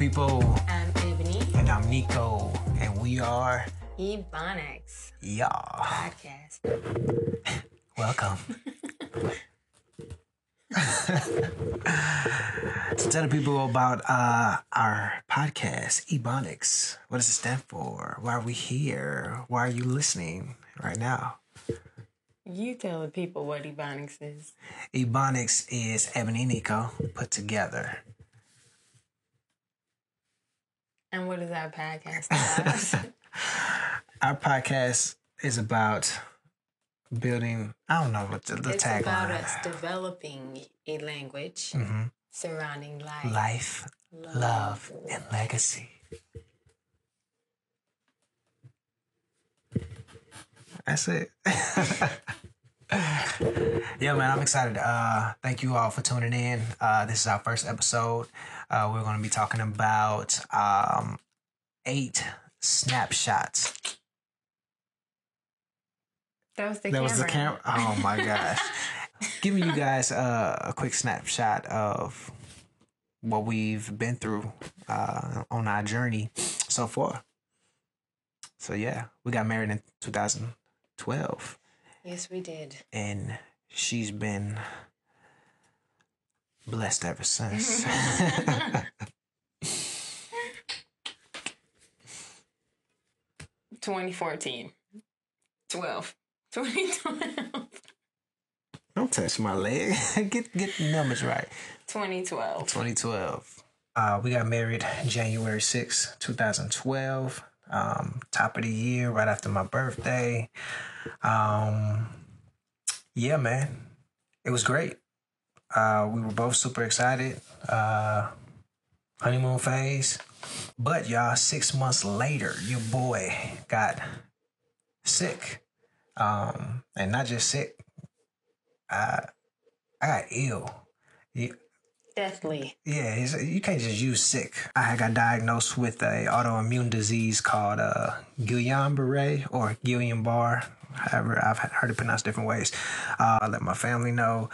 people? I'm Ebony. And I'm Nico, and we are Ebonics y'all. podcast. Welcome. to tell the people about uh, our podcast, Ebonics. What does it stand for? Why are we here? Why are you listening right now? You tell the people what Ebonics is. Ebonics is Ebony Nico put together. And what is our podcast about? Our podcast is about building. I don't know what the, the it's about tagline. us developing a language Mhm. surrounding life, Life, love, and legacy. That's it. yeah, man, I'm excited. Uh, thank you all for tuning in. Uh, this is our first episode. Uh, we're going to be talking about um, eight snapshots. That was the that camera. was the camera. Oh my gosh! Giving you guys uh, a quick snapshot of what we've been through uh, on our journey so far. So yeah, we got married in 2012, Yes, we did. and she's been blessed ever since. 2014. 12. 2012. Don't touch my leg. get get the numbers right. 2012. 2012. Uh, we got married January 6, 2012. Um, top of the year, right after my birthday. Um, yeah, man. It was great. Uh, we were both super excited. Uh, honeymoon phase. But y'all, six months later, your boy got sick. Um, and not just sick. I I got ill. Yeah, Deathly. yeah, you can't just use sick. I got diagnosed with a autoimmune disease called uh, Guillain-Barré or Guillain-Barre. However, I've heard it pronounced different ways. Uh, I let my family know,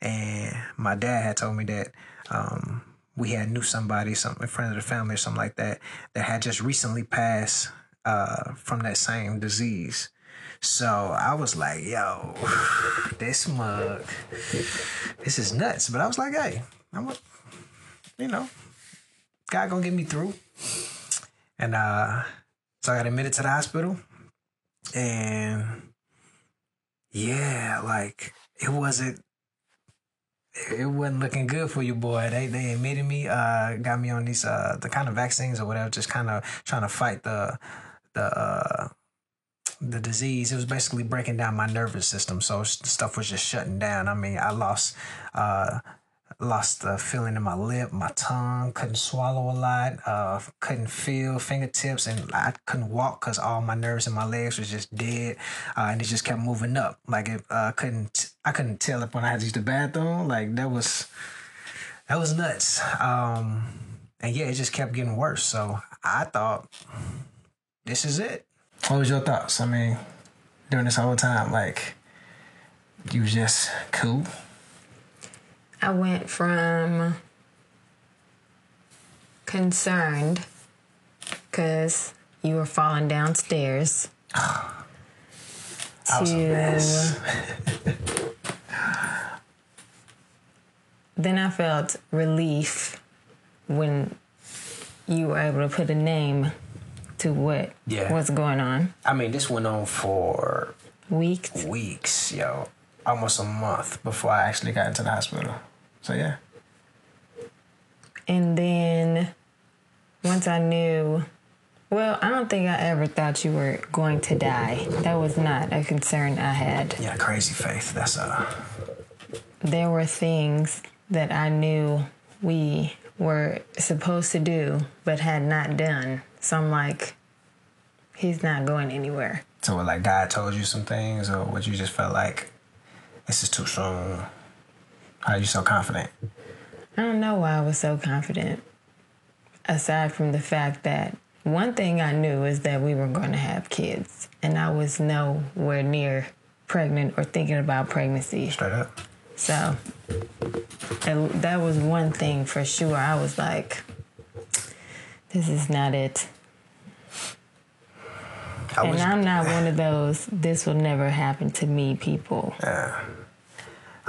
and my dad had told me that um, we had knew somebody, some friend of the family or something like that, that had just recently passed uh, from that same disease. So I was like, yo, this mug, this is nuts. But I was like, hey, I'm a, you know, God gonna get me through. And uh so I got admitted to the hospital. And yeah, like it wasn't it wasn't looking good for you, boy. They they admitted me, uh, got me on these uh the kind of vaccines or whatever, just kind of trying to fight the the uh the disease. It was basically breaking down my nervous system, so stuff was just shutting down. I mean, I lost uh lost the feeling in my lip, my tongue, couldn't swallow a lot, uh, couldn't feel fingertips, and I couldn't walk because all my nerves in my legs was just dead, uh, and it just kept moving up. Like it, uh, couldn't I couldn't tell if when I had to use the bathroom. Like that was that was nuts. Um, and yeah, it just kept getting worse. So I thought, this is it. What was your thoughts? I mean, during this whole time, like you was just cool. I went from concerned because you were falling downstairs to then I felt relief when you were able to put a name to what Yeah. was going on. I mean, this went on for Weeks. weeks, yo, almost a month before I actually got into the hospital. So yeah, And then once I knew, well, I don't think I ever thought you were going to die. That was not a concern I had. yeah, crazy faith. That's uh, There were things that I knew we were supposed to do but had not done. So I'm like, he's not going anywhere. so what, like God told you some things, or what you just felt like this is too soon. How are you so confident? I don't know why I was so confident. Aside from the fact that one thing I knew is that we were going to have kids, and I was nowhere near pregnant or thinking about pregnancy. Straight up. So that was one thing for sure. I was like, This is not it. I And I'm not one of those, this will never happen to me people. Yeah.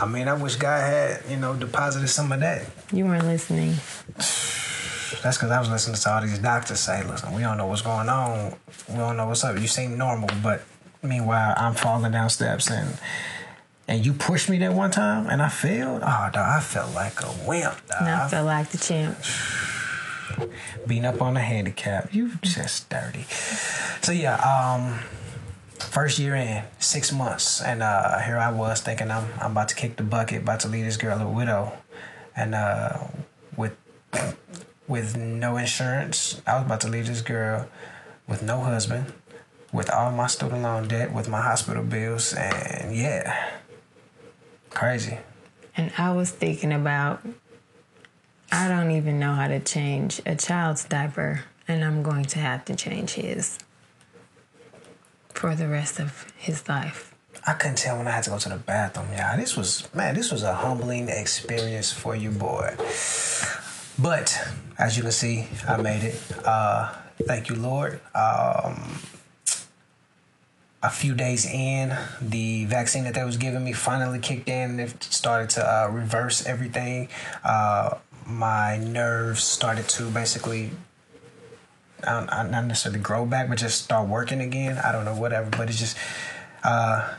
I mean, I wish God had, you know, deposited some of that. You weren't listening. That's because I was listening to all these doctors say, listen, we don't know what's going on. We don't know what's up. You seem normal, but meanwhile, I'm falling down steps and and you pushed me that one time and I failed. Oh, dog, I felt like a wimp. Dog. And I I felt like the champ. Being up on a handicap. You just dirty. So yeah, um, first year in, six months, and uh, here I was thinking I'm I'm about to kick the bucket, about to leave this girl a widow, and uh, with with no insurance, I was about to leave this girl with no husband, with all my student loan debt, with my hospital bills, and yeah, crazy. And I was thinking about, I don't even know how to change a child's diaper, and I'm going to have to change his for the rest of his life. I couldn't tell when I had to go to the bathroom, y'all. This was man, this was a humbling experience for you, boy. But as you can see, I made it. Uh, thank you, Lord. Um, a few days in, the vaccine that they was giving me finally kicked in. It started to uh, reverse everything. Uh, my nerves started to basically I don't, not necessarily grow back, but just start working again. I don't know, whatever. But it's just, uh,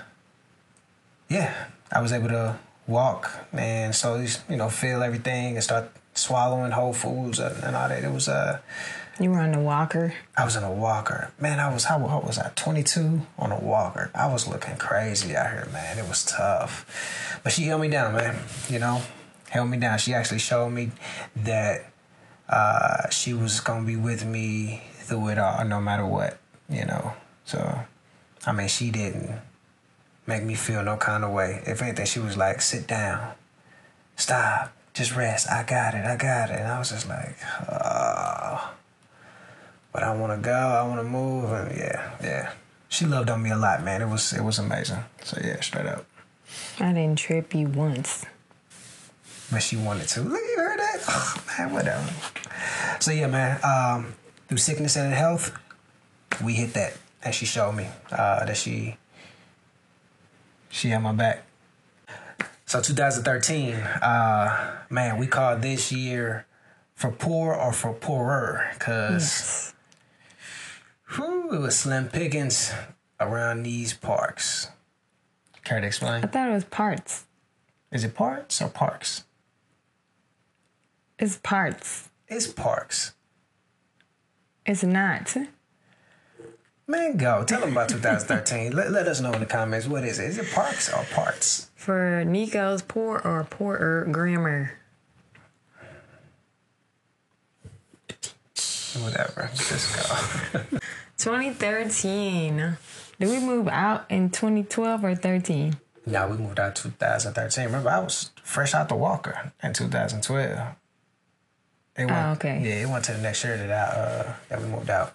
yeah, I was able to walk and slowly, you know, feel everything and start swallowing whole foods and, all that. It was, uh, You were on a walker. I was in a walker. Man, I was, how old was I? 22 on a walker. I was looking crazy out here, man. It was tough. But she held me down, man. You know, held me down. She actually showed me that uh, she was to be with me through it all, no matter what, you know. So, I mean, she didn't make me feel no kind of way. If anything, she was like, sit down, stop, just rest. I got it, I got it. And I was just like, oh but I want to go. I want to move, and yeah, yeah. She loved on me a lot, man. It was it was amazing. So yeah, straight up. I didn't trip you once. But she wanted to. Look, you heard that? Oh, man, whatever. So yeah, man. Um, through sickness and health, we hit that, and she showed me uh, that she she had my back. So 2013, uh, man, we called this year for poor or for poorer, cause. Yes. Whew, it was slim pickings around these parks. Care to explain? I thought it was parts. Is it parts or parks? It's parts. It's parks. It's not. Man, go. Tell them about 2013. let, let us know in the comments. What is it? Is it parks or parts? For Nico's poor or poorer grammar. Whatever. Just go. 2013. Did we move out in 2012 or 13? now we moved out 2013. Remember, I was fresh out the Walker in 2012. It went, Oh, okay. Yeah, it went to the next year that I uh, that we moved out.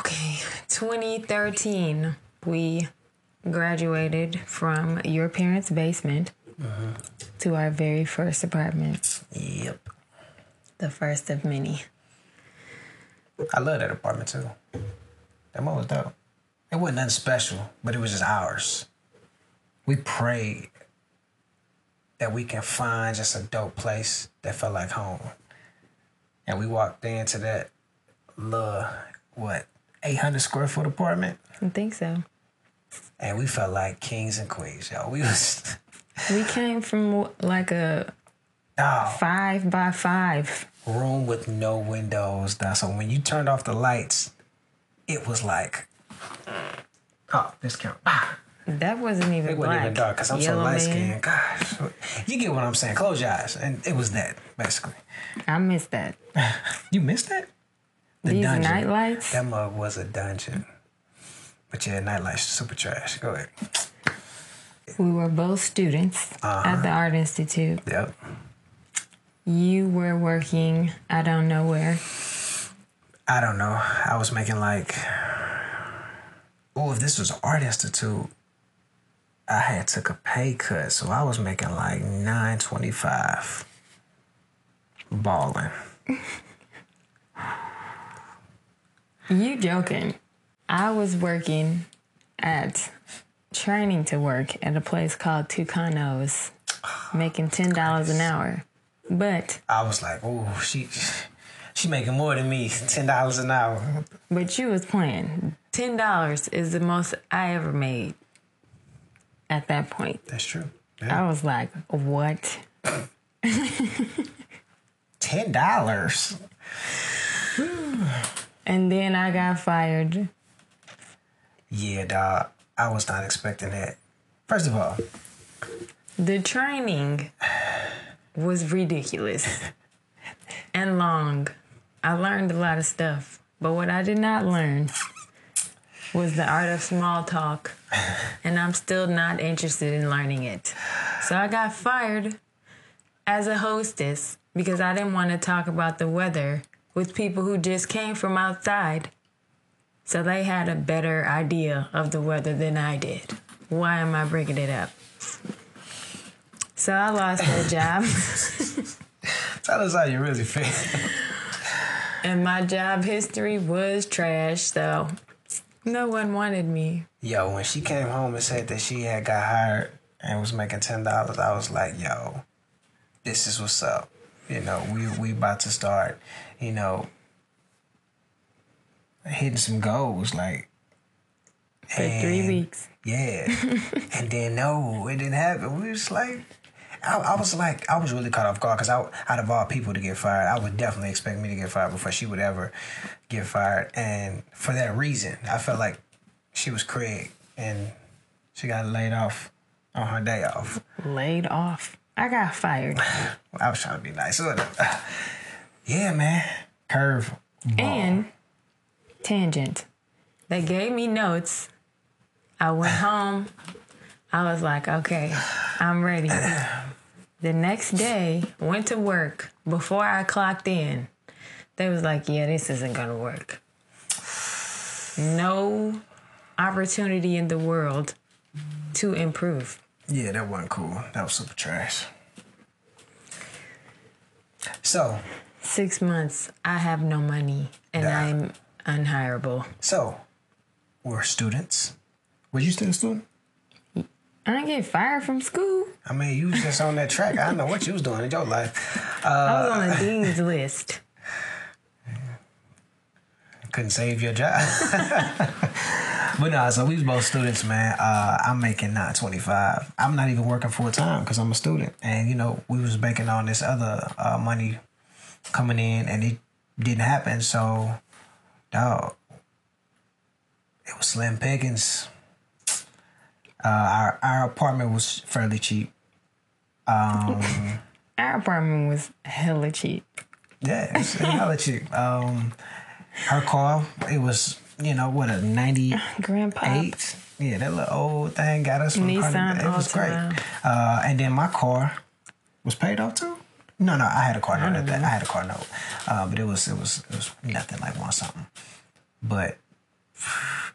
Okay, 2013, we graduated from your parents' basement to our very first apartment, Yep. the first of many. I love that apartment too. That one was dope. It wasn't nothing special, but it was just ours. We prayed that we can find just a dope place that felt like home. And we walked into that little, what, 800 square foot apartment? I think so. And we felt like kings and queens, yo. We was, We came from like a oh, five by five. room with no windows. Dog. So when you turned off the lights, it was like, oh, discount. Ah. That wasn't even It wasn't even dark because I'm so Yellow light man. skinned. Gosh, you get what I'm saying. Close your eyes, and it was that basically. I missed that. You missed that. The These dungeon. night lights. That mug was a dungeon. But yeah, night nightlight's super trash. Go ahead. We were both students at uh-huh. the Art Institute. Yep. You were working, I don't know where. I don't know. I was making like, oh, if this was art institute, I had took a pay cut, so I was making like nine twenty five. Balling. You joking? I was working at training to work at a place called Tucanos, making ten dollars an hour. But I was like, oh, she she making more than me, ten dollars an hour. but you was playing. Ten dollars is the most I ever made at that point. That's true. I was like, what? Ten dollars. And then I got fired. Yeah, dog. I was not expecting that. First of all, The training was ridiculous and long. I learned a lot of stuff, but what I did not learn was the art of small talk, and I'm still not interested in learning it. So I got fired as a hostess because I didn't want to talk about the weather with people who just came from outside. So they had a better idea of the weather than I did. Why am I bringing it up? So I lost that job, tell us how you really feel. and my job history was trash. So no one wanted me. Yo, when she came home and said that she had got hired and was making ten dollars, I was like, yo, this is what's up. You know, we we about to start, you know, hitting some goals. Like For three weeks. Yeah. and then no, it didn't happen. We was like, I, I was like, I was really caught off guard because out of all people to get fired, I would definitely expect me to get fired before she would ever get fired. And for that reason, I felt like she was Craig and she got laid off on her day off. Laid off. I got fired. I was trying to be nice. Yeah, man. Curve. ball. And tangent. They gave me notes. I went home. I was like, okay, I'm ready. The next day, went to work. Before I clocked in, they was like, yeah, this isn't gonna work. No opportunity in the world to improve. Yeah, that wasn't cool. That was super trash. So, Six months, I have no money and Nah. I'm unhireable. so we're students. Were you still a student? I didn't get fired from school. I mean, you was just on that track. I don't know what you was doing in your life. Uh, I was on the dean's list. Couldn't save your job. but nah, so we was both students, man. Uh, I'm making not 25. I'm not even working full time because I'm a student. And, you know, we was banking on this other uh, money coming in and it didn't happen. So, dog, it was slim pickings. Uh, our, our apartment was fairly cheap. Um, Our apartment was hella cheap. Yeah, it's hella cheap. Um, her car, it was, you know, what a 98. Grandpa. Yeah, that little old thing got us from Nissan Carnegie. It was great. Uh, and then my car was paid off too. No, no, I had a car note at that. I had a car note, uh, but it was it was it was nothing like one something. But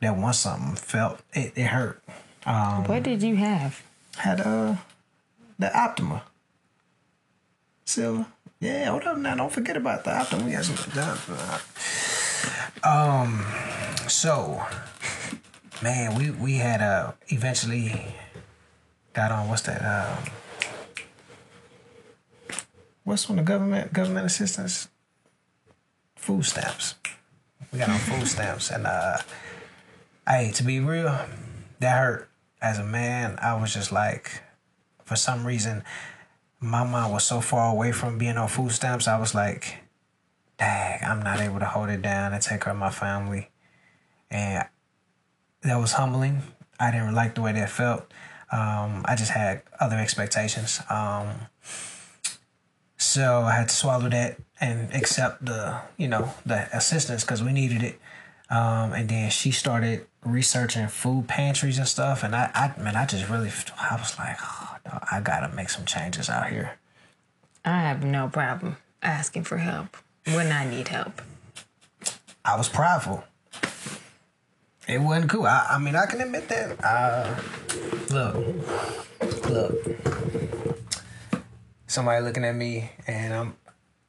that one something felt it, it hurt. Um, What did you have? had uh the Optima. Silver. Yeah, hold up now. Don't forget about the Optima. We got some. Um so man, we we had uh eventually got on what's that um what's on the government government assistance? Food stamps. We got on food stamps and uh hey, to be real, that hurt. As a man, I was just like for some reason my mind was so far away from being on food stamps, I was like, dang, I'm not able to hold it down and take care of my family. And that was humbling. I didn't like the way that felt. Um, I just had other expectations. Um, so I had to swallow that and accept the, you know, the assistance because we needed it. Um, and then she started researching food pantries and stuff. And I, I man, I just really, I was like, oh, I gotta make some changes out here. I have no problem asking for help when I need help. I was prideful. It wasn't cool. I, I mean, I can admit that. Uh, look, look. Somebody looking at me, and I'm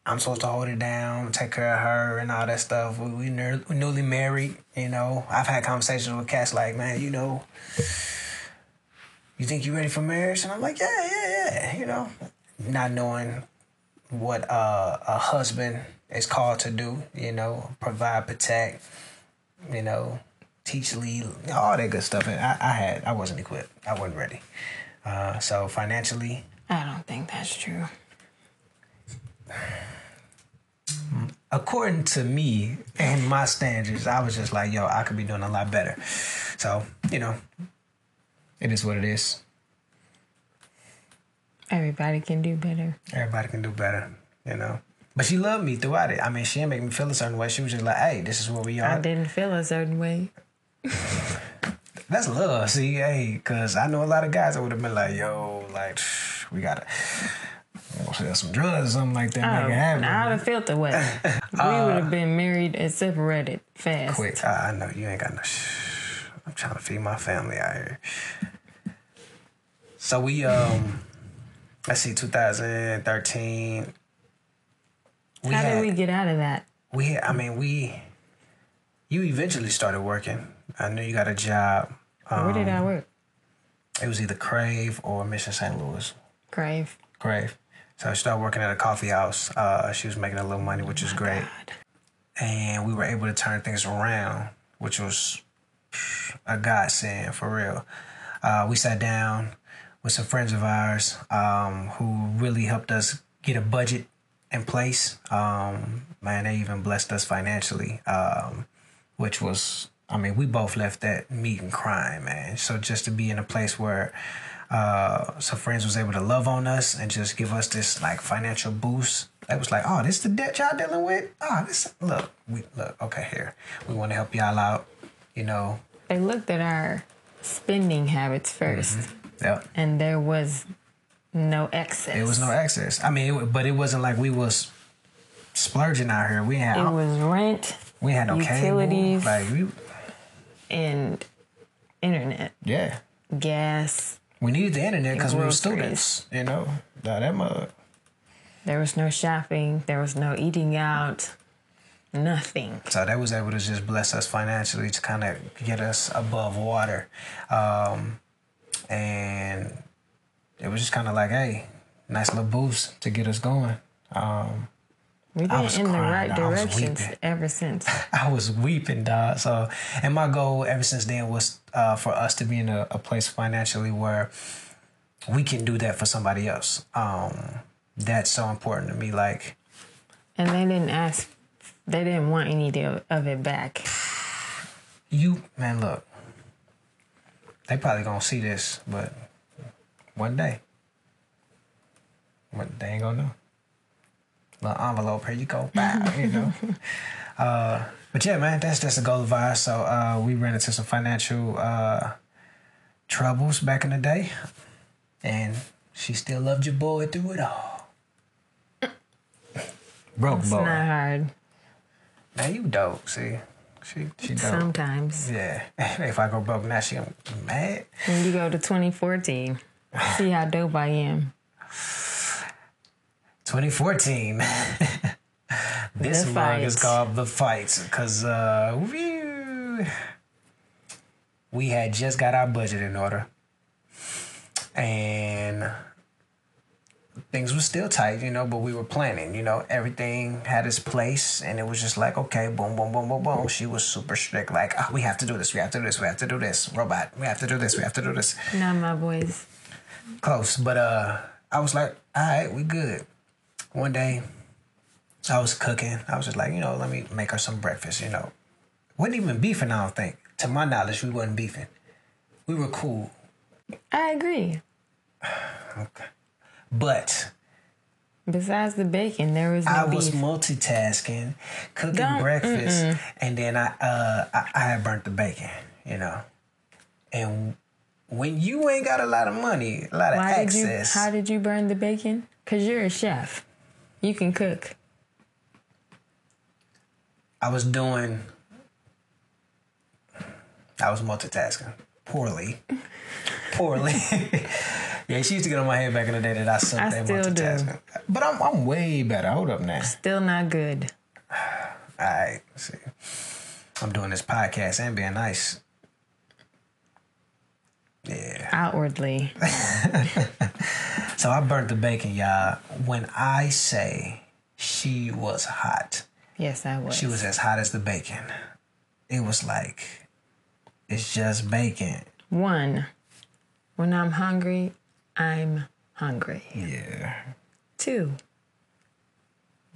I'm supposed to hold it down, take care of her, and all that stuff. We, we ner- we newly married, you know. I've had conversations with cats like, man, you know, you think you're ready for marriage? And I'm like, yeah, yeah, yeah, you know, not knowing what uh, a husband is called to do, you know, provide, protect, you know, teach, lead, all that good stuff. And I, I had, I wasn't equipped. I wasn't ready. Uh, so financially, I don't think that's true. according to me and my standards, I was just like, yo, I could be doing a lot better. So, you know, it is what it is. Everybody can do better. Everybody can do better, you know. But she loved me throughout it. I mean, she didn't make me feel a certain way. She was just like, hey, this is where we are. I didn't feel a certain way. That's love. See, hey, because I know a lot of guys that would have been like, yo, like, we got to sell some drugs or something like that. Oh, make it happen. I would have felt the way. we would have been married and separated fast. quick. I, I know you ain't got no. Sh- I'm trying to feed my family out here. So we um, let's see, 2013. We How had, did we get out of that? we I mean we. You eventually started working. I knew you got a job. Um, Where did I work? It was either Crave or Mission St. Louis. Crave. Crave. So I started working at a coffee house. Uh, she was making a little money, which was great. God. and we were able to turn things around, which was a godsend for real. Uh, we sat down with some friends of ours um, who really helped us get a budget in place. Um, man, they even blessed us financially, um, which was, I mean, we both left that meeting crying, man. So just to be in a place where uh, some friends was able to love on us and just give us this like financial boost. It was like, oh, this the debt y'all dealing with. Oh, this look, we look okay here. We want to help y'all out. You know, They looked at our spending habits 1st yep. and there was no excess. It was no excess. I mean, it, but it wasn't like we was splurging out here. We had It was rent we had no utilities. cable. Like we, and internet, yeah, gas. we needed the internet because we were students. You know, Nah, that mug. There was no shopping. There was no eating out. Nothing. So that was able to just bless us financially to kind of get us above water. Um, and it was just kind of like, hey, nice little boost to get us going. Um, We've I been in the right I was direction ever since. I was weeping, dog. So, and my goal ever since then was uh, for us to be in a, a place financially where we can do that for somebody else. Um, that's so important to me. Like, And they didn't ask, they didn't want any of it back. you, man, look, they probably gonna see this, but one day, What they ain't gonna know. Little envelope, here you go, bow, you know. Uh, but yeah, man, that's just a goal of ours. So uh, we ran into some financial uh, troubles back in the day, and she still loved your boy through it all. Broke It's boy. not hard. Now you dope. See, she she dope. Sometimes. Yeah. if I go broke now, she gonna be mad. When you go to 2014, see how dope I am. 2014. this The mug is called the fights because uh, we we had just got our budget in order, and things were still tight, you know. But we were planning, you know. Everything had its place, and it was just like, okay, boom, boom, boom, boom, boom. She was super strict, like, oh, we have to do this, we have to do this, we have to do this. Robot, we have to do this, we have to do this. Not my boys. Close. But uh I was like, all right, we good. One day I was cooking. I was just like, you know, let me make her some breakfast, you know. Wasn't even beefing, I don't think. To my knowledge, we wasn't beefing. We were cool. I agree. Okay, but Besides the bacon, there was no I beef. was multitasking, cooking Don't- breakfast, and then I uh I, I had burnt the bacon, you know. And when you ain't got a lot of money, a lot of Why did you? access, How did you burn the bacon? Cause you're a chef. You can cook. I was doing. I was multitasking poorly, poorly. Yeah, she used to get on my head back in the day that I sucked I at still do. multitasking. But I'm I'm way better. Hold up now. Still not good. All right, see. I'm doing this podcast and being nice. Yeah. Outwardly. So I burnt the bacon, y'all. When I say she was hot, Yes, I was. she was as hot as the bacon. It was like, it's just bacon. One, when I'm hungry, I'm hungry. Yeah. Two,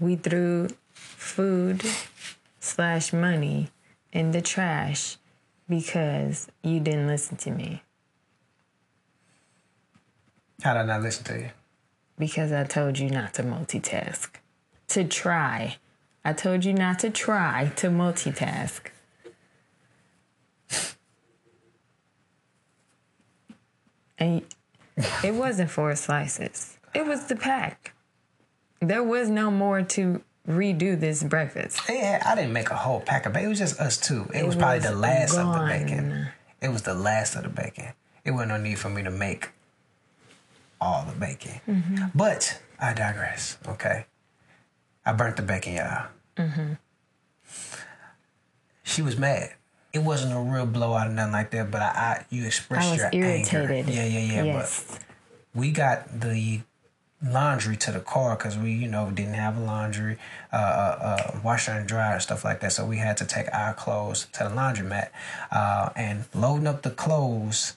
we threw food slash money in the trash because you didn't listen to me. How did I not listen to you? Because I told you not to multitask. To try. I told you not to try to multitask. And it wasn't four slices. It was the pack. There was no more to redo this breakfast. Yeah, I didn't make a whole pack of bacon. It was just us two. It, was probably was the last of the bacon. It was the last of the bacon. It wasn't no need for me to make all the bacon. Mm-hmm. But I digress. Okay, I burnt the bacon, y'all. Mm-hmm. She was mad. It wasn't a real blowout or nothing like that. But I, I you expressed I was your irritated. anger. Yeah, yeah, yeah. Yes. But we got the laundry to the car because we, you know, didn't have a laundry, uh, uh, uh, washer and dryer stuff like that. So we had to take our clothes to the laundromat uh, and loading up the clothes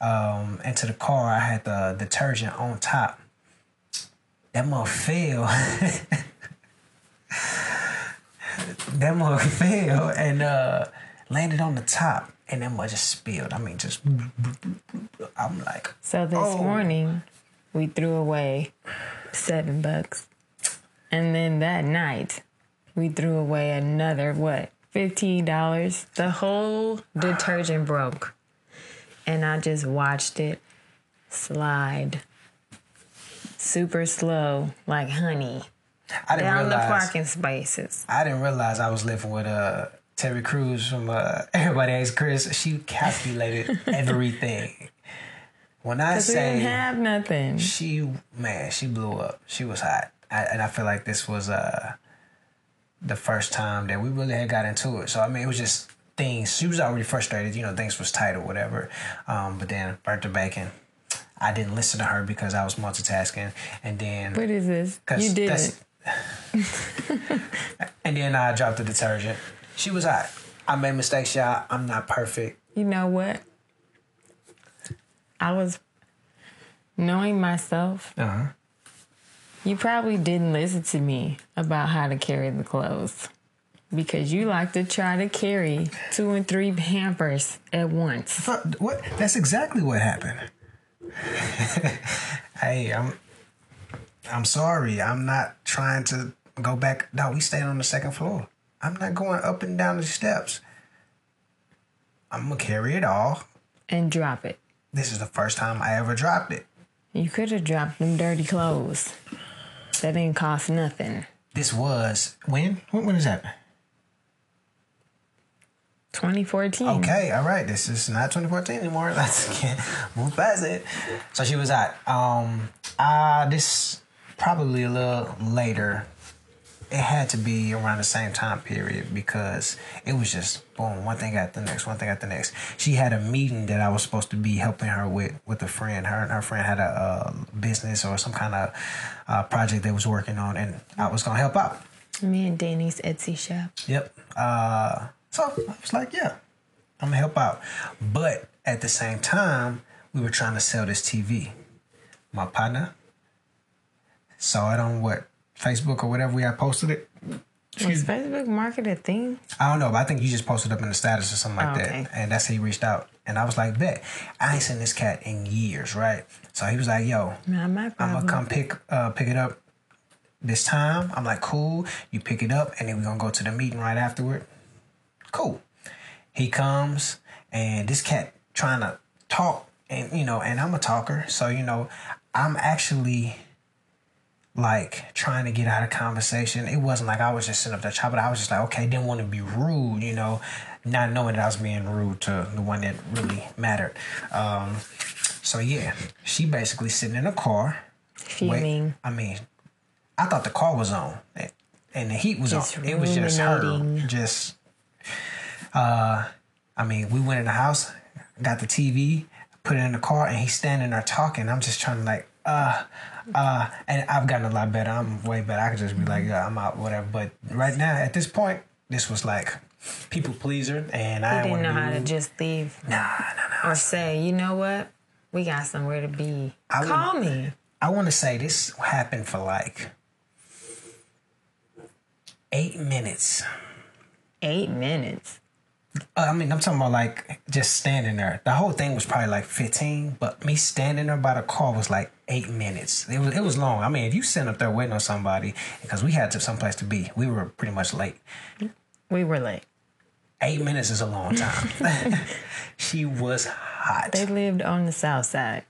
um, into the car. I had the detergent on top. That mother fell. that mother fell and uh, landed on the top. And that mother just spilled. I mean, just. I'm like, So this Oh. morning, we threw away seven bucks. And then that night, we threw away another, what, $15? The whole detergent broke. And I just watched it slide super slow, like honey, I didn't down the parking spaces. I didn't realize I was living with uh Terry Crews from uh Everybody Hates Chris. She calculated everything. When I Because we didn't say have nothing. she, man, she blew up. She was hot, I, and I feel like this was uh the first time that we really had got into it. So I mean, it was just things. She was already frustrated, you know, things was tight or whatever. Um, but then burnt the bacon. I didn't listen to her because I was multitasking, and then what is this? You didn't. and then I dropped the detergent. She was hot. I made mistakes, y'all. I'm not perfect. you know what? I was knowing myself. Uh huh. You probably didn't listen to me about how to carry the clothes because you like to try to carry two and three hampers at once. What? That's exactly what happened. hey, I'm. I'm sorry. I'm not trying to go back. No, we stayed on the second floor. I'm not going up and down the steps. I'm gonna carry it all. And drop it. This is the first time I ever dropped it. You could have dropped them dirty clothes. That didn't cost nothing. This was when? When, when is that? 2014. Okay, all right. This is not 2014 anymore. Let's get move past it. So she was at um uh this probably a little later. It had to be around the same time period because it was just boom, one thing after the next, one thing after the next. She had a meeting that I was supposed to be helping her with with a friend. Her and her friend had a, uh business or some kind of uh, project they was working on, and I was gonna help out. Me and Danny's Etsy shop. Yep. Uh, so I was like, yeah, I'm gonna help out. But at the same time, we were trying to sell this TV. My partner saw it on what Facebook or whatever we had posted it. Was Facebook Market a thing? I don't know, but I think you just posted up in the status or something like Oh, okay. that. And that's how he reached out. And I was like, bet. I ain't seen this cat in years, right? So he was like, yo, I'm gonna come pick uh pick it up this time. I'm like, cool. You pick it up, and then we're gonna go to the meeting right afterward. Cool. He comes, and this cat trying to talk, and you know, and I'm a talker, so you know, I'm actually like trying to get out of conversation. It wasn't like I was just sitting up there chopping. I was just like, okay, didn't want to be rude, you know, not knowing that I was being rude to the one that really mattered. Um, So yeah, she basically sitting in a car. wait- Fuming. I mean, I thought the car was on and the heat was Just on. It was just her. Just, uh, I mean, we went in the house, got the TV, put it in the car, and he's standing there talking. I'm just trying to like, uh, uh, and I've gotten a lot better. I'm way better. I could just be like, yeah, I'm out, whatever. But right now, at this point, this was like people pleaser, and I didn't know how to just leave Nah, nah, nah. or say, you know what? We got somewhere to be. I would- Call me. I want to say this happened for like eight minutes. Eight minutes. Uh, I mean, I'm talking about like just standing there. The whole thing was probably like 15, but me standing there by the car was like eight minutes. It was it was long. I mean, if you sitting up there waiting on somebody, because we had to someplace to be, we were pretty much late. We were late. Eight minutes is a long time. she was hot. They lived on the south side.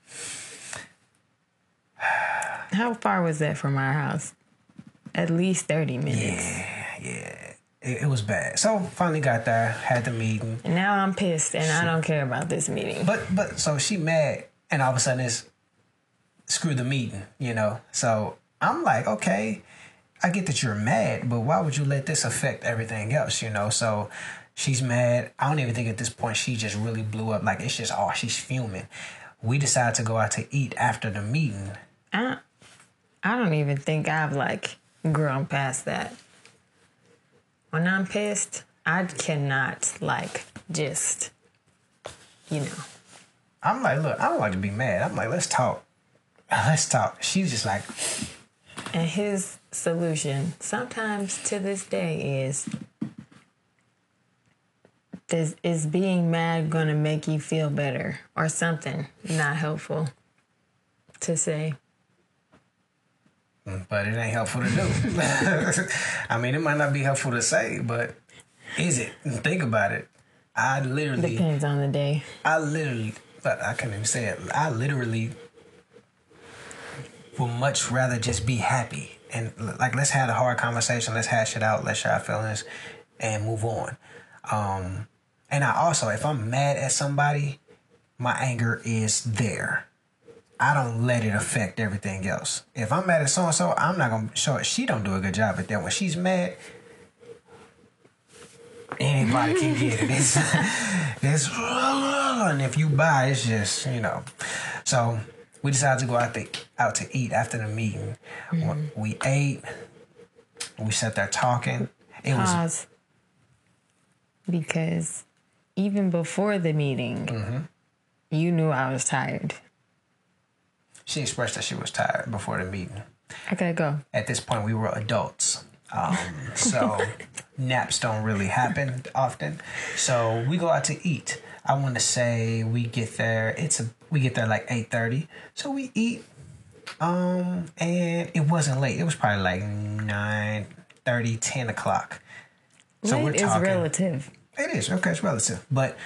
How far was that from our house? At least 30 minutes. yeah, yeah. It, it was bad. So finally got there, had the meeting. And now I'm pissed and I don't care about this meeting. But but so she mad, and all of a sudden it's screw the meeting, you know. So I'm like, okay, I get that you're mad, but why would you let this affect everything else, you know? So she's mad. I don't even think at this point she just really blew up. Like it's just oh she's fuming. We decided to go out to eat after the meeting. I, I don't even think I've like grown past that. When I'm pissed, I cannot like just, you know. I'm like, look, I don't like to be mad. I'm like, let's talk. Let's talk. She's just like, And his solution, sometimes to this day, is is, is being mad gonna make you feel better or something not helpful to say. But it ain't helpful to do. I mean, it might not be helpful to say, but is it? Think about it. I literally, Depends on the day. I literally, but I can't even say it. I literally would much rather just be happy and like let's have a hard conversation. Let's hash it out. Let's share our feelings and move on. Um, and I also, if I'm mad at somebody, my anger is there. I don't let it affect everything else. If I'm mad at so and so, I'm not gonna show it. She don't do a good job at that. When she's mad, anybody can get it. It's, it's and if you buy, it's just you know. So we decided to go out to out to eat after the meeting. We ate. We sat there talking. It was Because even before the meeting, Mm-hmm. you knew I was tired. She expressed that she was tired before the meeting. Okay, go. at this point we were adults um, so naps don't really happen often so we go out to eat i want to say we get there it's a we get there like 8.30 so we eat um and it wasn't late it was probably like 9 30, 10 o'clock so Late we're is talking relative. it is okay. It's relative, but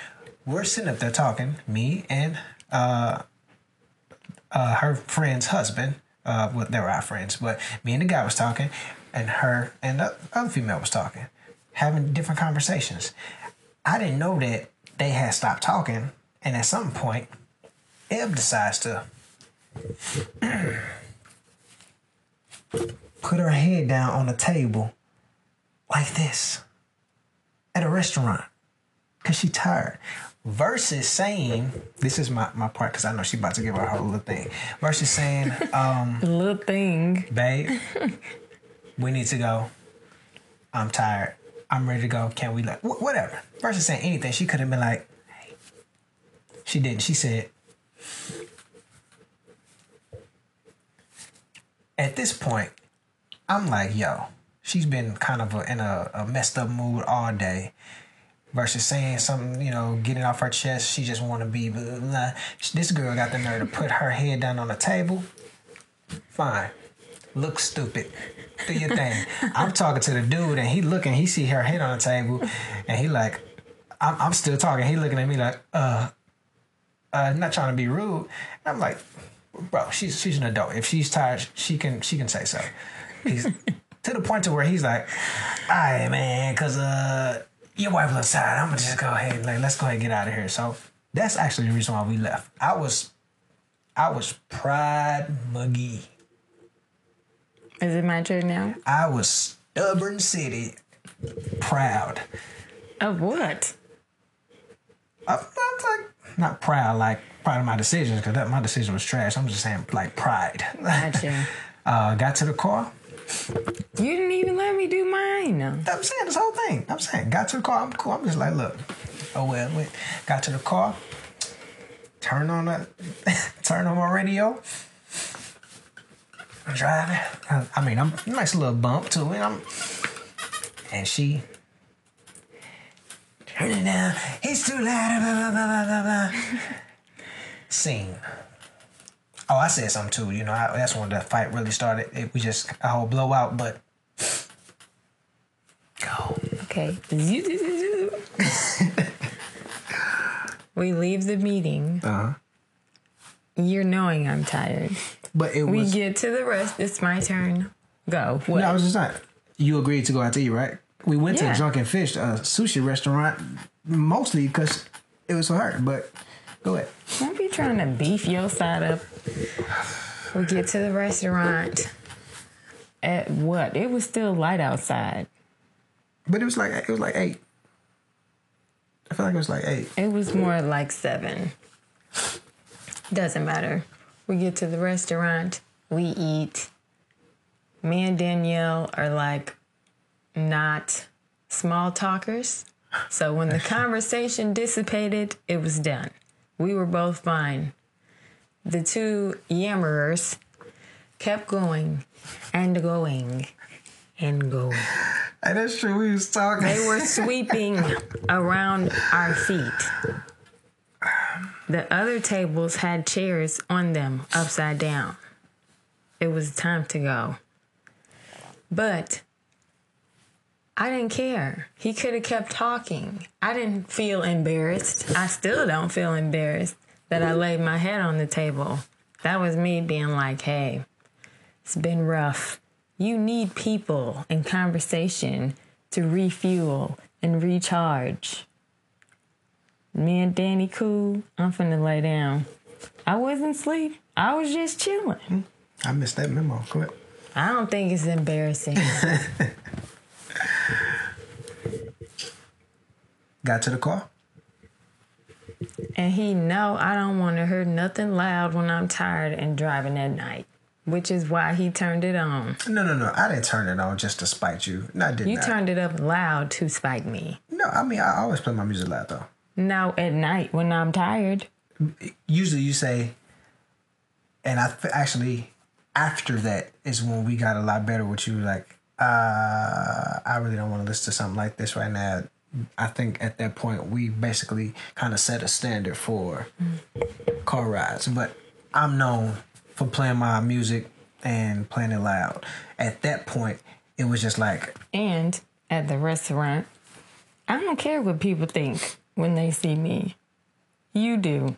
we're sitting up there talking. Me and uh, uh, her friend's husband. Uh, well, they were our friends, but me and the guy was talking, and her and the other female was talking, having different conversations. I didn't know that they had stopped talking, and at some point, Eb decides to put her head down on the table like this at a restaurant because she tired. Versus saying, this is my, my part because I know she's about to give her whole little thing. Versus saying, um, Little thing. babe, we need to go. I'm tired. I'm ready to go. Can we like wh- whatever? Versus saying anything, she could have been like, hey. She didn't. She said, at this point, I'm like, yo, she's been kind of a, in a, a messed up mood all day. Versus saying something, you know, getting off her chest, she just want to be. Blah, blah, blah. This girl got the nerve to put her head down on the table. Fine, look stupid. Do your thing. I'm talking to the dude, and he looking. He see her head on the table, and he like, I'm, I'm still talking. He looking at me like, uh, uh, not trying to be rude. And I'm like, bro, she's she's an adult. If she's tired, she can she can say so. He's to the point to where he's like, all right, man, cause uh, your wife looks tired. I'm gonna just go ahead, like, let's go ahead and get out of here. So that's actually the reason why we left. I was I was Pride McGee. Is it my turn now? I was stubborn city, proud. Of what? I'm, I'm like not proud, like proud of my decisions because my decision was trash. I'm just saying like pride. Gotcha. uh, got to the car. You didn't even let me do mine. I'm saying this whole thing. I'm saying got to the car. I'm cool. I'm just like look. Oh well. Went, got to the car. Turn on the turn on my radio. I'm driving. I, I mean, I'm nice little bump to it. I'm and she turn it down. It's too loud. Blah, blah, blah, blah, blah. Scene. Oh, I said something too. You know, I, that's when the fight really started. It was just a whole blowout, but go. Okay. we leave the meeting. Uh huh. You're knowing I'm tired. But it We get to the rest. It's my turn. Go. What? no, I was just not. You agreed to go out to eat, right? We went Yeah. to Drunken Fish, a sushi restaurant, mostly because it was for her. But go ahead. Don't be trying to beef your side up. We get to the restaurant. At what? It was still light outside. But it was like it was like eight. I feel like it was like eight. It was more like seven. Doesn't matter. We get to the restaurant. We eat. Me and Danielle are like not small talkers. So when the conversation dissipated, it was done. We were both fine. The two yammerers kept going and going and going. Hey, that's true. We was talking. They were sweeping around our feet. The other tables had chairs on them upside down. It was time to go. But I didn't care. He could have kept talking. I didn't feel embarrassed. I still don't feel embarrassed that I laid my head on the table. That was me being like, hey, it's been rough. You need people and conversation to refuel and recharge. Me and Danny cool. I'm finna lay down. I wasn't asleep. I was just chilling. I missed that memo. Go. I don't think it's embarrassing. Got to the car. and he know I don't want to hear nothing loud when I'm tired and driving at night, which is why he turned it on. No, no, no. I didn't turn it on just to spite you. No, I did You not. turned it up loud to spite me. no, I mean I always play my music loud though. Now at night when I'm tired, Usually you say, and I actually after that is when we got a lot better with you. Like, uh, I really don't want to listen to something like this right now. I think at that point we basically kind of set a standard for car rides. But I'm known for playing my music and playing it loud. At that point, it was just like, and at the restaurant, I don't care what people think when they see me. You do.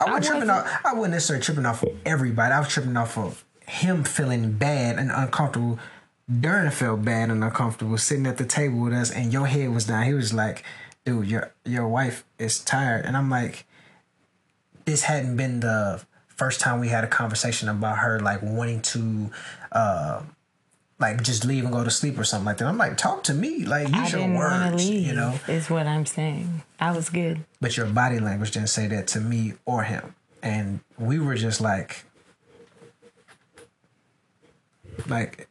I wasn't I tripping off. I wasn't necessarily tripping off of everybody. I was tripping off of him feeling bad and uncomfortable. Darren felt bad and uncomfortable sitting at the table with us, and your head was down. He was like, "Dude, your your wife is tired," and I'm like, "This hadn't been the first time we had a conversation about her like wanting to." uh like just leave and go to sleep or something like that. I'm like, talk to me, like use I your didn't want to words, leave. you know. is what I'm saying. I was good. But your body language didn't say that to me or him. And we were just like, like,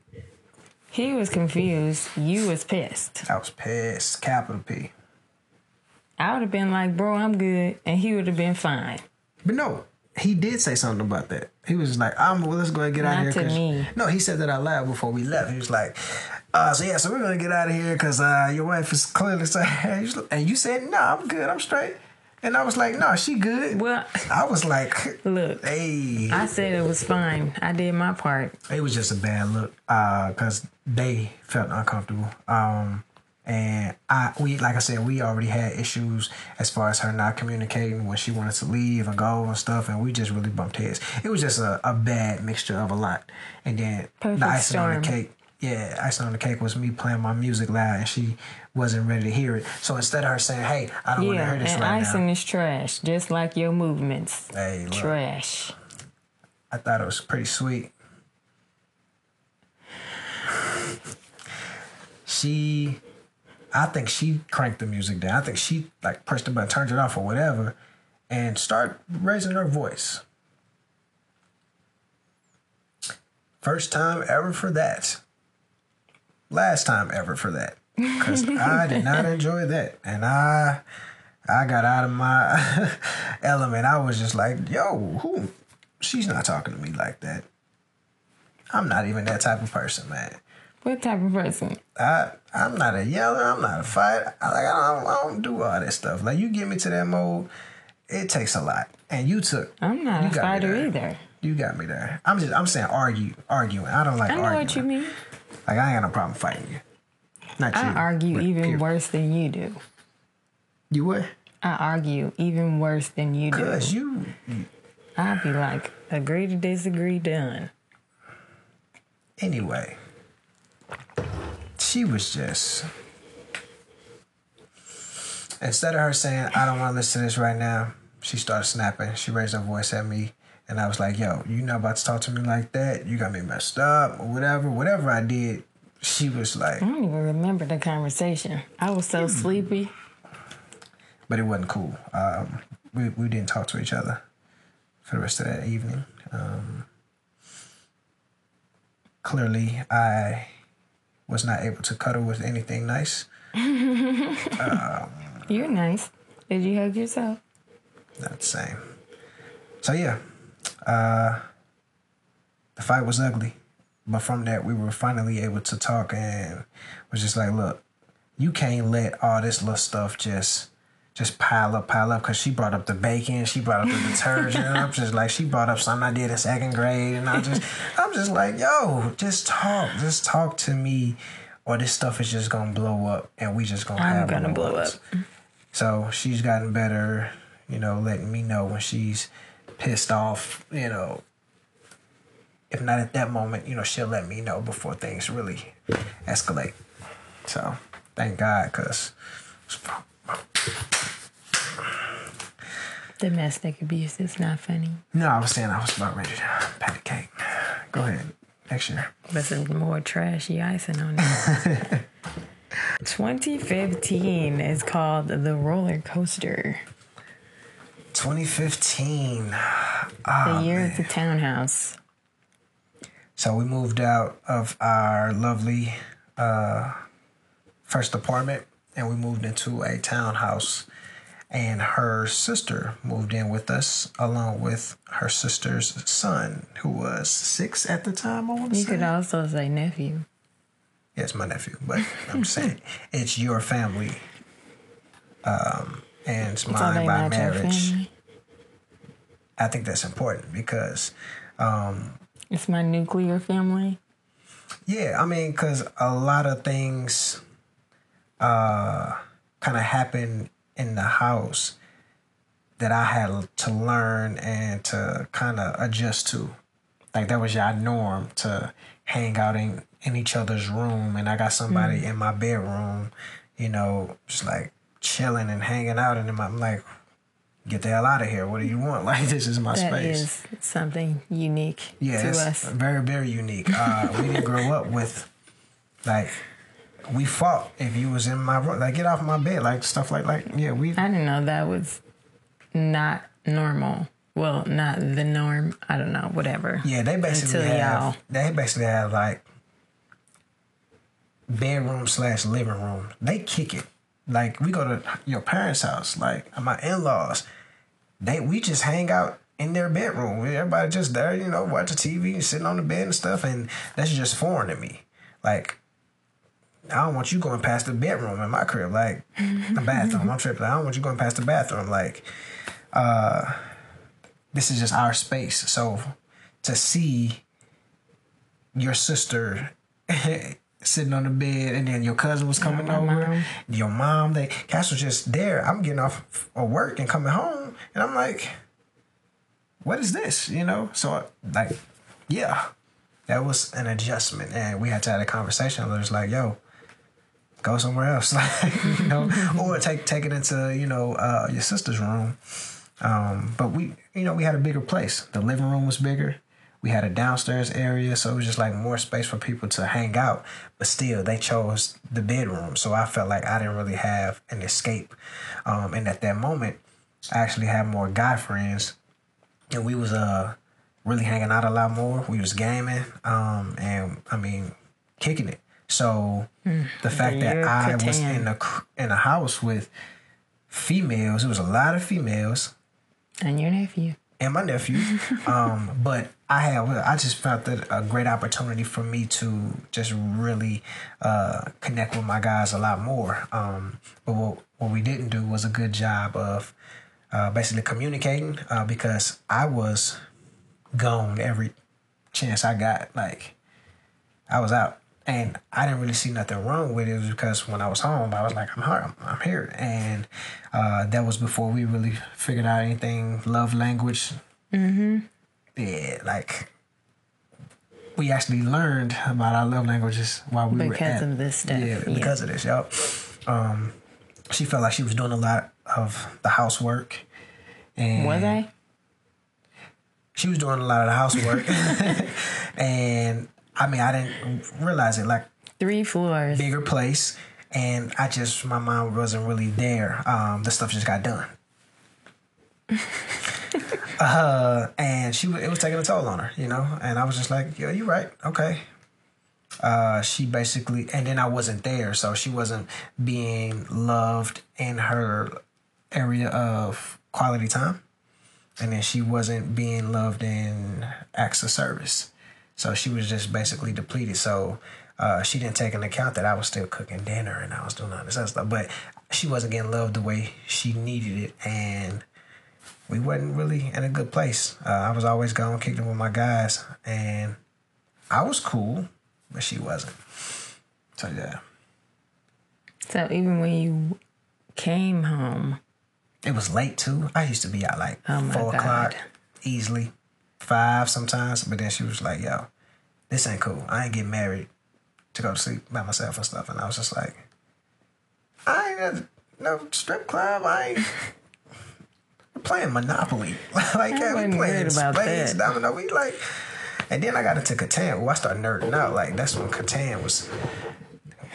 He was confused. You was pissed. I was pissed. Capital P. I would have been like, bro, I'm good, and he would have been fine. But no, he did say something about that. He was like, "I'm well, let's go and get out Not of here." to 'cause-" me. No, he said that out loud before we left. He was like, uh, "So yeah, so we're gonna get out of here because uh, your wife is clearly saying." And you said, "No, I'm good. I'm straight." And I was like, "No, she good." Well, I was like, look, "Hey." I said it was fine. I did my part. it was just a bad look because they felt uncomfortable. Um, and I, we, like I said, we already had issues as far as her not communicating when she wanted to leave and go and stuff, and we just really bumped heads. It was just a, a bad mixture of a lot. And then Perfect the icing on storm. the cake, yeah, icing on the cake was me playing my music loud, and she wasn't ready to hear it. So instead of her saying, "Hey, I don't want to hear this and right icing now," is trash, just like your movements. hey, look, Trash. I thought it was pretty sweet. She, I think she cranked the music down. I think she like pressed the button, turned it off or whatever, and start raising her voice. First time ever for that. Last time ever for that. Cause I did not enjoy that, and I, I got out of my element. I was just like, "Yo, who? She's not talking to me like that." I'm not even that type of person, man. What type of person? I I'm not a yeller. I'm not a fighter. I, like I don't, I don't do all that stuff. Like you get me to that mode, it takes a lot. And you took. I'm not you a fighter either. You got me there. I'm just I'm saying argue, arguing. I don't like I know arguing. what you mean. Like I ain't got no problem fighting you. Not you. I argue even period. worse than you do. You what? I argue even worse than you do. Cause you I'd be like, agree to disagree, done. anyway. She was just instead of her saying, I don't want to listen to this right now, she started snapping. She raised her voice at me. And I was like, yo, you not about to talk to me like that. You got me messed up or whatever. Whatever I did, she was like, I don't even remember the conversation. I was so sleepy. but it wasn't cool. Um, we, we didn't talk to each other for the rest of that evening. Um, clearly, I was not able to cuddle with anything nice. You're nice. Did you hug yourself? Not the same. So yeah, uh, the fight was ugly, but from that we were finally able to talk and was just like, look, you can't let all this little stuff just just pile up, pile up. Cause she brought up the bacon, she brought up the detergent. I'm just like, she brought up something I did in second grade, and I just, I'm just like, yo, just talk, just talk to me, or this stuff is just gonna blow up, and we just gonna I'm have gonna blow up. So she's gotten better, you know, letting me know when she's pissed off, you know. If not at that moment, you know, she'll let me know before things really escalate. So thank God, because Domestic abuse is not funny. no, I was saying I was about ready to pat the cake. Go ahead, next year. But some more trashy icing on it. 2015 is called The Roller Coaster. 2015. The Ah, year man. of the townhouse. So we moved out of our lovely uh, first apartment and we moved into a townhouse. And her sister moved in with us along with her sister's son, who was six at the time, I want to You say. could also say nephew. Yes, my nephew, but I'm saying it's your family. Um, and it's mine by marriage. I think that's important because It's my nuclear family. Yeah, I mean, because a lot of things uh, kind of happen in the house that I had to learn and to kind of adjust to. Like, that was your norm to hang out in, in each other's room. And I got somebody in my bedroom, you know, just like chilling and hanging out. And I'm like, get the hell out of here. What do you want? Like, this is my That space. is something unique Yeah, to us. very, very unique. Uh, we didn't grow up with like we fought if you was in my room. Like get off my bed, like stuff like like yeah. We I didn't know that was not normal. Well, not the norm. I don't know. Whatever. yeah. They basically Until have y'all. they basically have like bedroom slash living room. They kick it. Like we go to your parents' house, like my in laws. They we just hang out in their bedroom. Everybody just there, you know, watching TV sitting on the bed and stuff. And that's just foreign to me. Like I don't want you going past the bedroom in my crib, like the bathroom. I'm tripping. I don't want you going past the bathroom. Like, uh, this is just our space. So to see your sister sitting on the bed and then your cousin was coming my over, mom. your mom, they Cass was just there. I'm getting off of work and coming home, and I'm like, what is this? You know? So like, yeah that was an adjustment and we had to have a conversation I was like yo go somewhere else, like you know, or take take it into you know uh, your sister's room. Um, but we, you know, we had a bigger place. The living room was bigger. We had a downstairs area, so it was just like more space for people to hang out. But still, they chose the bedroom, so I felt like I didn't really have an escape. Um, and at that moment, I actually had more guy friends, and we was uh really hanging out a lot more. We was gaming, um, and I mean, kicking it. So the fact that I was in a in a house with females, it was a lot of females And your nephew. And my nephew. um, but I had I just felt that a great opportunity for me to just really uh, connect with my guys a lot more. Um, but what what we didn't do was a good job of uh, basically communicating uh, because I was gone every chance I got. Like I was out. And I didn't really see nothing wrong with it. It was because when I was home, I was like, I'm here, I'm here. And uh, that was before we really figured out anything love language. Mm-hmm. Yeah, like we actually learned about our love languages while we were Because at, of this stuff, Yeah, yeah. because of this, yup. Um, she felt like she was doing a lot of the housework. And Was I? she was doing a lot of the housework. and I mean, I didn't realize it. Like, Three floors. bigger place, and I just my mind wasn't really there. Um, the stuff just got done. uh, and she it was taking a toll on her, you know. And I was just like, "Yeah, you're right. Okay." Uh, she basically, and then I wasn't there, so she wasn't being loved in her area of quality time, and then she wasn't being loved in acts of service. So she was just basically depleted. So uh, she didn't take into account that I was still cooking dinner and I was doing all this other stuff. But she wasn't getting loved the way she needed it, and we wasn't really in a good place. Uh, I was always gone kicking with my guys, and I was cool, but she wasn't. So yeah, So even when you came home, it was late too. I used to be out like Oh four God. o'clock, easily five sometimes. But then she was like, "Yo, this ain't cool. I ain't getting married to go to sleep by myself and stuff." And I was just like, "I ain't at no strip club. I ain't." Playing Monopoly, like yeah, we playing spades, domino. We like, and then I got into Catan. Oh, I started nerding out. Like that's when Catan was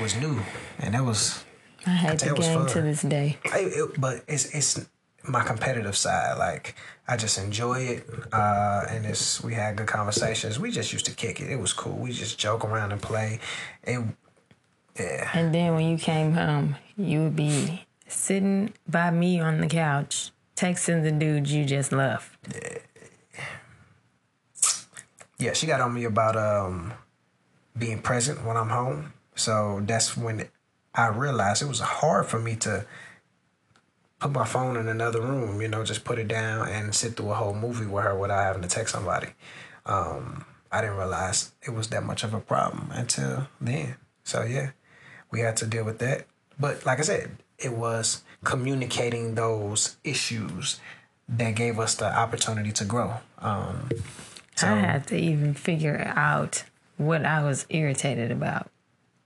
was new, and that was I hate the That game to this day. it, it- but it's it's my competitive side. Like I just enjoy it, uh, and it's we had good conversations. We just used to kick it. It was cool. We just joke around and play. It, yeah, And then when you came home, you would be sitting by me on the couch, texting the dude you just left. yeah. She got on me about um being present when I'm home. So that's when I realized it was hard for me to put my phone in another room. You know, just put it down and sit through a whole movie with her without having to text somebody. um, I didn't realize it was that much of a problem until then. So yeah, we had to deal with that. But like I said, it was communicating those issues that gave us the opportunity to grow. Um, so I had to even figure out what I was irritated about.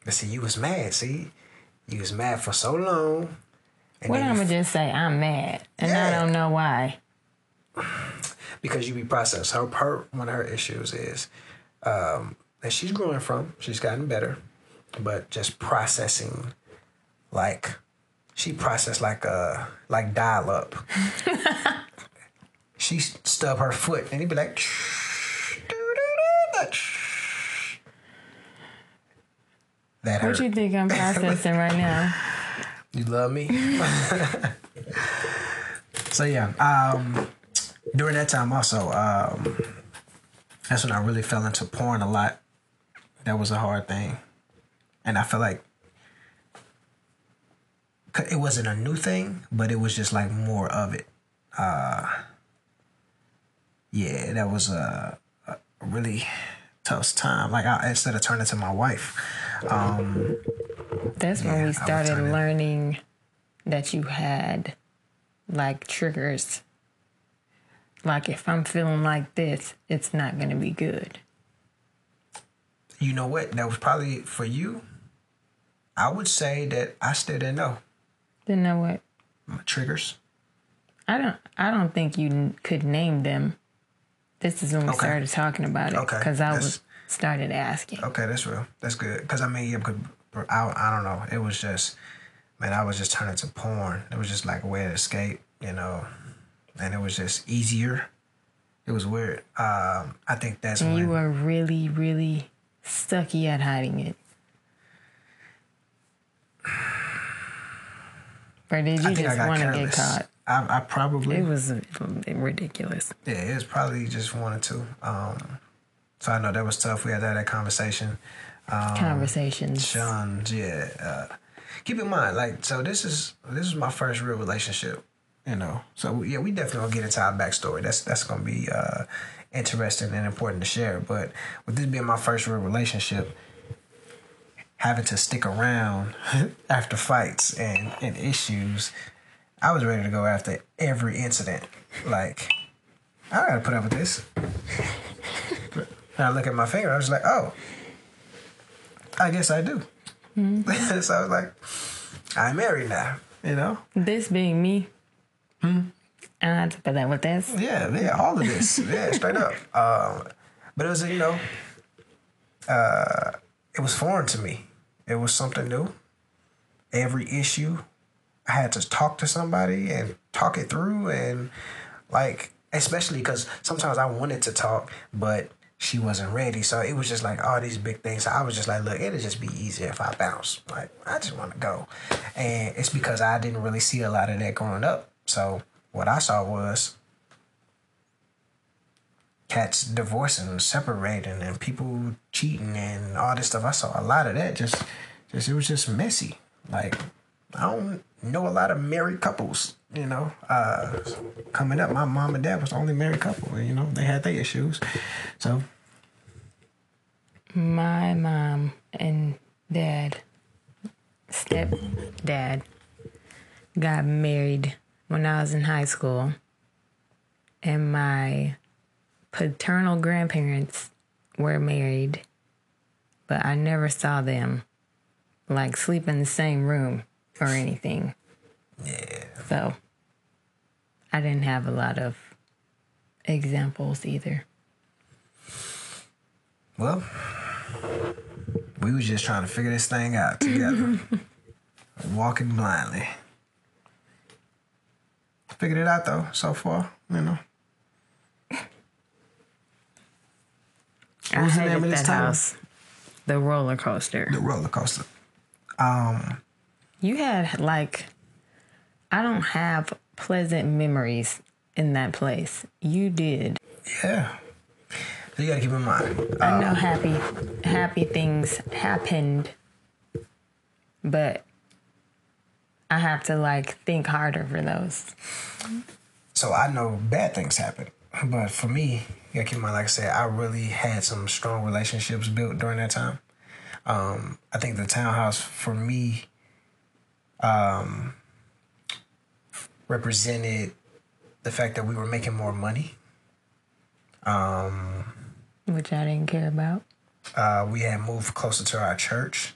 but see, you was mad. See, you was mad for so long. And What I'm gonna just say, I'm mad, and I don't know why. because you be processed. Her, her one of her issues is um, that she's growing from. She's gotten better, but just processing, like she processed like a like dial up. she stub her foot and he'd be like. That hurt. What you think I'm processing right now? You love me. so yeah, um, during that time also, um, that's when I really fell into porn a lot. That was a hard thing, and I feel like it wasn't a new thing, but it was just like more of it. Uh, yeah, that was a, a really tough time. Like I, instead of turning to my wife, um, That's when Yeah, I we started learning that you had like triggers. Like if I'm feeling like this, it's not gonna be good. you know what? That was probably for you. I would say that I still didn't know Didn't know what. my triggers. I don't. I don't think you could name them. This is when we Okay. started talking about it Okay, because I that's- was started asking. Okay, that's real. That's good. Cause I mean, yeah, because I, I don't know. It was just, man, I was just turning to porn. It was just like a way to escape, you know, and it was just easier. It was weird. Um, I think that's And when you were really, really stucky at hiding it. Or did you just want to get caught? I, I probably It was ridiculous. Yeah, it was probably just wanted to. Um, so I know that was tough. We had to have that conversation. Um, Conversations. Sean, yeah. Uh, keep in mind, like, so this is this is my first real relationship. You know, so yeah, we definitely gonna get into our backstory. That's that's gonna be uh, interesting and important to share. But with this being my first real relationship, having to stick around after fights and, and issues, I was ready to go after every incident. Like, I gotta put up with this. and I look at my finger, I was like, oh, I guess I do. so I was like, I'm married now, you know? This being me. Hmm? And I had to put that with this. Yeah, yeah, all of this. Yeah, straight up. Um, but it was, you know, uh, it was foreign to me. It was something new. Every issue, I had to talk to somebody and talk it through, and like, especially because sometimes I wanted to talk, but she wasn't ready. So it was just like all these big things. So I was just like, look, it'll just be easier if I bounce. Like, I just want to go. And it's because I didn't really see a lot of that growing up. So what I saw was cats divorcing, separating, and people cheating and all this stuff. I saw a lot of that. Just, just it was just messy. Like I don't know a lot of married couples. You know, uh, coming up, my mom and dad was the only married couple. You know, they had their issues. So My mom and dad, step dad, got married when I was in high school. And my paternal grandparents were married, but I never saw them like sleep in the same room or anything. yeah, So I didn't have a lot of examples either. well, we was just trying to figure this thing out together, walking blindly. Figured it out though so far. You know. I was the name of this that house. The roller coaster. The roller coaster. Um, You had like, I don't have pleasant memories in that place. You did. yeah. So you gotta keep in mind. I know happy, happy things happened, but I have to like think harder for those. So I know bad things happen, but for me, you gotta keep in mind. Like I said, I really had some strong relationships built during that time. Um, I think the townhouse for me, um, represented the fact that we were making more money. Um, Which I didn't care about. uh, we had moved closer to our church.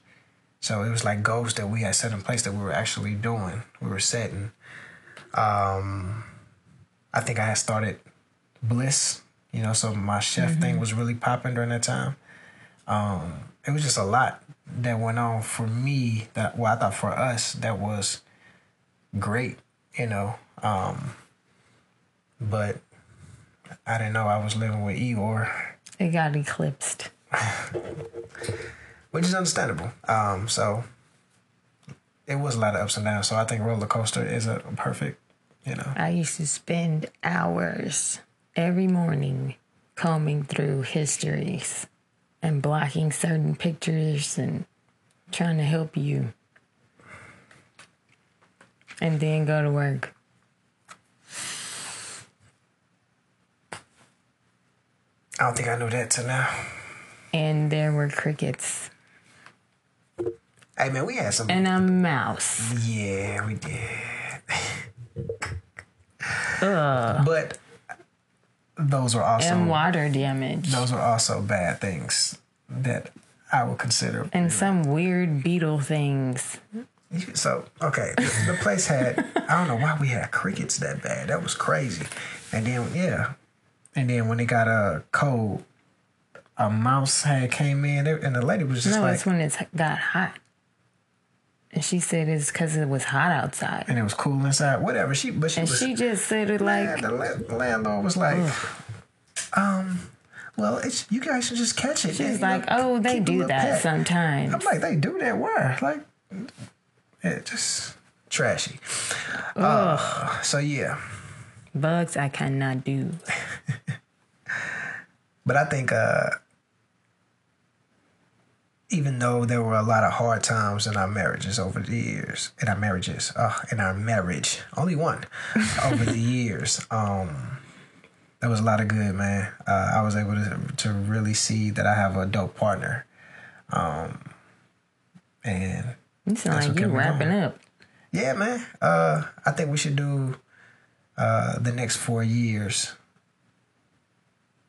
So it was like goals that we had set in place that we were actually doing. We were setting. Um, I think I had started Bliss, you know, so my chef thing was really popping during that time. Um, it was just a lot that went on for me that well I thought for us that was great, you know. Um, but I didn't know I was living with Igor It got eclipsed. which is understandable. Um, so it was a lot of ups and downs. So I think roller coaster is a perfect, you know. I used to spend hours every morning combing through histories and blocking certain pictures and trying to help you. And then go to work. I don't think I knew that till now. And there were crickets Hey man, we had some. and a mouse. yeah, we did. Ugh. But those were also And water damage. those were also bad things that I would consider. And some weird beetle things. So okay, the, the place had I don't know why we had crickets that bad. That was crazy. And then yeah, and then when it got a cold, a mouse had came in, and the lady was just No, like, it's when it got hot. And she said it's because it was hot outside. and it was cool inside. Whatever. She but she And was. she just said it like, the, la- the landlord was like, um, well, it's you guys should just catch it. she's you like, know, oh, they do that pet." sometimes. I'm like, they do that where? Like, it just trashy. Uh, so yeah, Bugs I cannot do. but I think uh, even though there were a lot of hard times in our marriages over the years, in our marriages, uh, in our marriage, only one over the years, um, there was a lot of good, man. Uh, I was able to to really see that I have a dope partner, um, and You sound That's like you wrapping going. up. Yeah, man. Uh, I think we should do uh, the next four years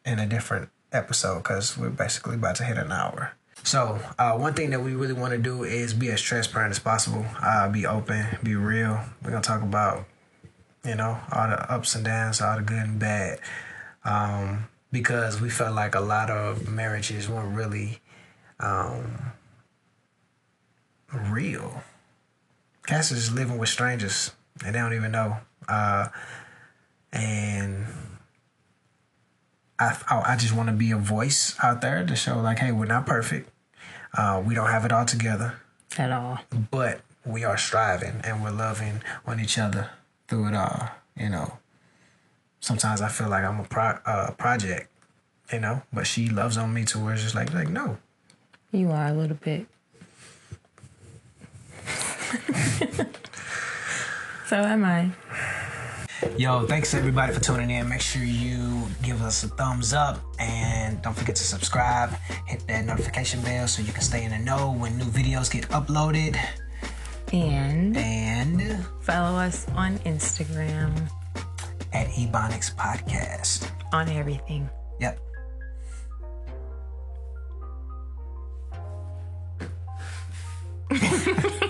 in a different episode because we're basically about to hit an hour. So, uh, one thing that we really want to do is be as transparent as possible. Uh, be open, be real. We're gonna talk about, you know, all the ups and downs, all the good and bad, um, because we felt like a lot of marriages weren't really um, real. Cats is living with strangers and they don't even know. Uh, and I, I just want to be a voice out there to show, like, hey, we're not perfect. Uh, we don't have it all together, At all. but we are striving and we're loving on each other through it all. You know, sometimes I feel like I'm a pro, uh, project, you know, but she loves on me to where it's just like, like, no, You are a little bit. so am I. Yo, thanks everybody for tuning in. Make sure you give us a thumbs up and don't forget to subscribe. Hit that notification bell so you can stay in the know when new videos get uploaded. And, and follow us on Instagram at Ebonics Podcast. On everything. Yep.